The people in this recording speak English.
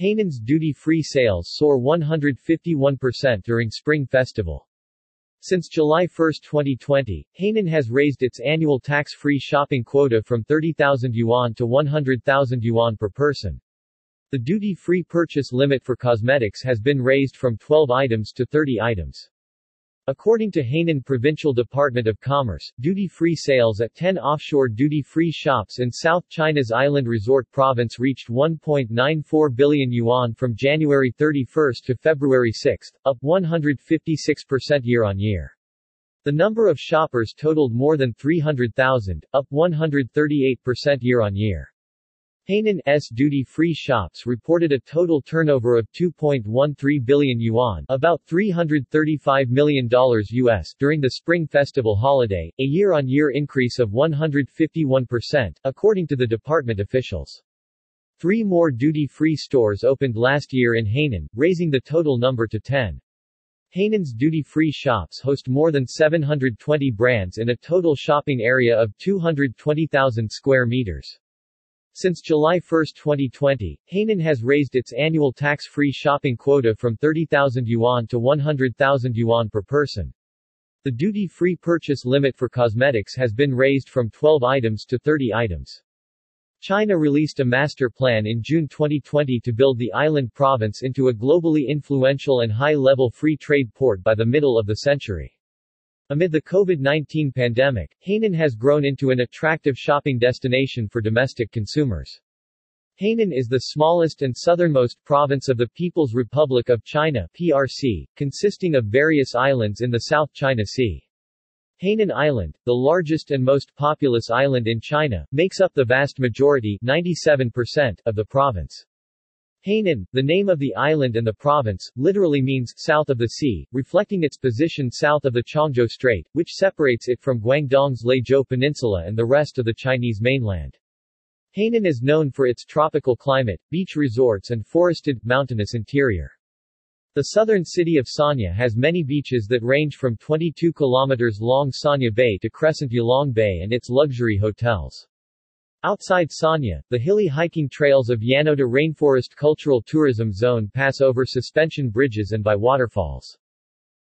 Hainan's duty-free sales soar 151% during Spring Festival. Since July 1, 2020, Hainan has raised its annual tax-free shopping quota from 30,000 yuan to 100,000 yuan per person. The duty-free purchase limit for cosmetics has been raised from 12 items to 30 items. According to Hainan Provincial Department of Commerce, duty-free sales at 10 offshore duty-free shops in South China's Island Resort Province reached 1.94 billion yuan from January 31 to February 6, up 156% year-on-year. The number of shoppers totaled more than 300,000, up 138% year-on-year. Hainan's duty-free shops reported a total turnover of 2.13 billion yuan about $335 million US during the Spring Festival holiday, a year-on-year increase of 151%, according to the department officials. Three more duty-free stores opened last year in Hainan, raising the total number to 10. Hainan's duty-free shops host more than 720 brands in a total shopping area of 220,000 square meters. Since July 1, 2020, Hainan has raised its annual tax-free shopping quota from 30,000 yuan to 100,000 yuan per person. The duty-free purchase limit for cosmetics has been raised from 12 items to 30 items. China released a master plan in June 2020 to build the island province into a globally influential and high-level free trade port by the middle of the century. Amid the COVID-19 pandemic, Hainan has grown into an attractive shopping destination for domestic consumers. Hainan is the smallest and southernmost province of the People's Republic of China PRC, consisting of various islands in the South China Sea. Hainan Island, the largest and most populous island in China, makes up the vast majority 97% of the province. Hainan, the name of the island and the province, literally means south of the sea, reflecting its position south of the Qiongzhou Strait, which separates it from Guangdong's Leizhou Peninsula and the rest of the Chinese mainland. Hainan is known for its tropical climate, beach resorts and forested, mountainous interior. The southern city of Sanya has many beaches that range from 22 kilometers long Sanya Bay to Crescent Yalong Bay and its luxury hotels. Outside Sanya, the hilly hiking trails of Yanoda Rainforest Cultural Tourism Zone pass over suspension bridges and by waterfalls.